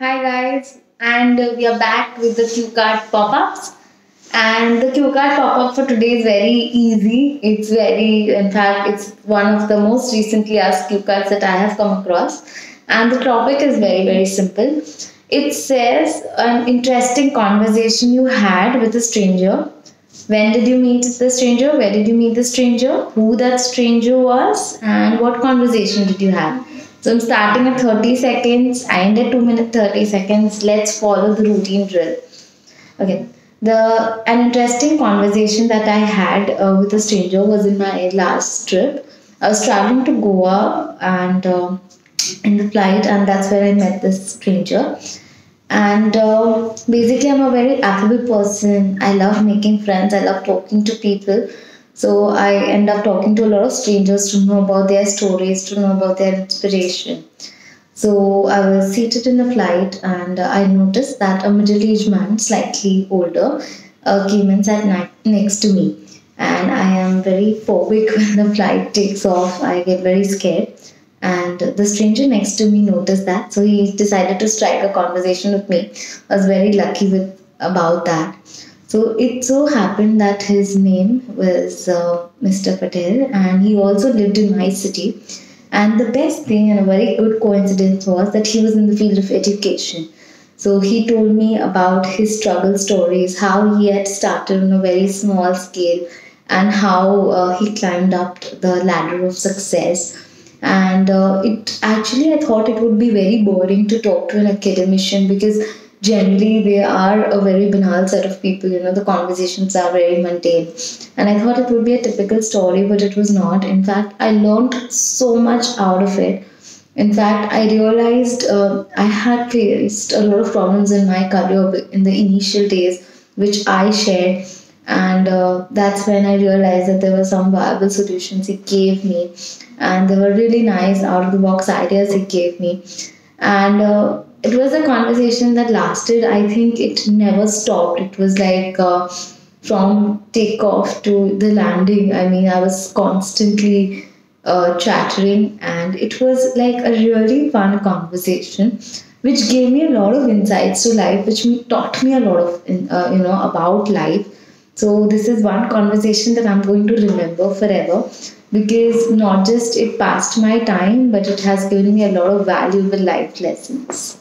Hi guys, and uh, we are back with the cue card pop-ups. And the cue card pop-up for today is very easy. It's very, in fact, it's one of the most recently asked cue cards that I have come across. And the topic is very, very simple. It says an interesting conversation you had with a stranger. When did you meet the stranger? Where did you meet the stranger? Who that stranger was? And what conversation did you have? So I'm starting at 30 seconds. I end at 2 minutes 30 seconds. Let's follow the routine drill. Okay. The an interesting conversation that I had uh, with a stranger was in my last trip. I was traveling to Goa and uh, in the flight, and that's where I met this stranger. And uh, basically, I'm a very affable person. I love making friends. I love talking to people. So I end up talking to a lot of strangers to know about their stories, to know about their inspiration. So I was seated in the flight and I noticed that a middle aged man, slightly older, uh, came and sat next to me. And I am very phobic when the flight takes off. I get very scared. And the stranger next to me noticed that, so he decided to strike a conversation with me. I was very lucky with about that. So it so happened that his name was uh, Mr. Patel, and he also lived in my city. And the best thing and a very good coincidence was that he was in the field of education. So he told me about his struggle stories, how he had started on a very small scale, and how uh, he climbed up the ladder of success. And uh, it actually, I thought it would be very boring to talk to an academician because generally they are a very banal set of people you know the conversations are very mundane. And i thought it would be a typical story but it was not. In fact i learned so much out of it. In fact i realized uh, i had faced a lot of problems in my career in the initial days which i shared. And uh, that's when i realized that there were some viable solutions he gave me. And they were really nice out of the box ideas he gave me. And uh, it was a conversation that lasted. I think it never stopped. It was like uh, from takeoff to the landing. I mean i was constantly uh, chattering and it was like a really fun conversation which gave me a lot of insights to life which me, taught me a lot of uh, you know about life. So this is one conversation that i'm going to remember forever because not just it passed my time but it has given me a lot of valuable life lessons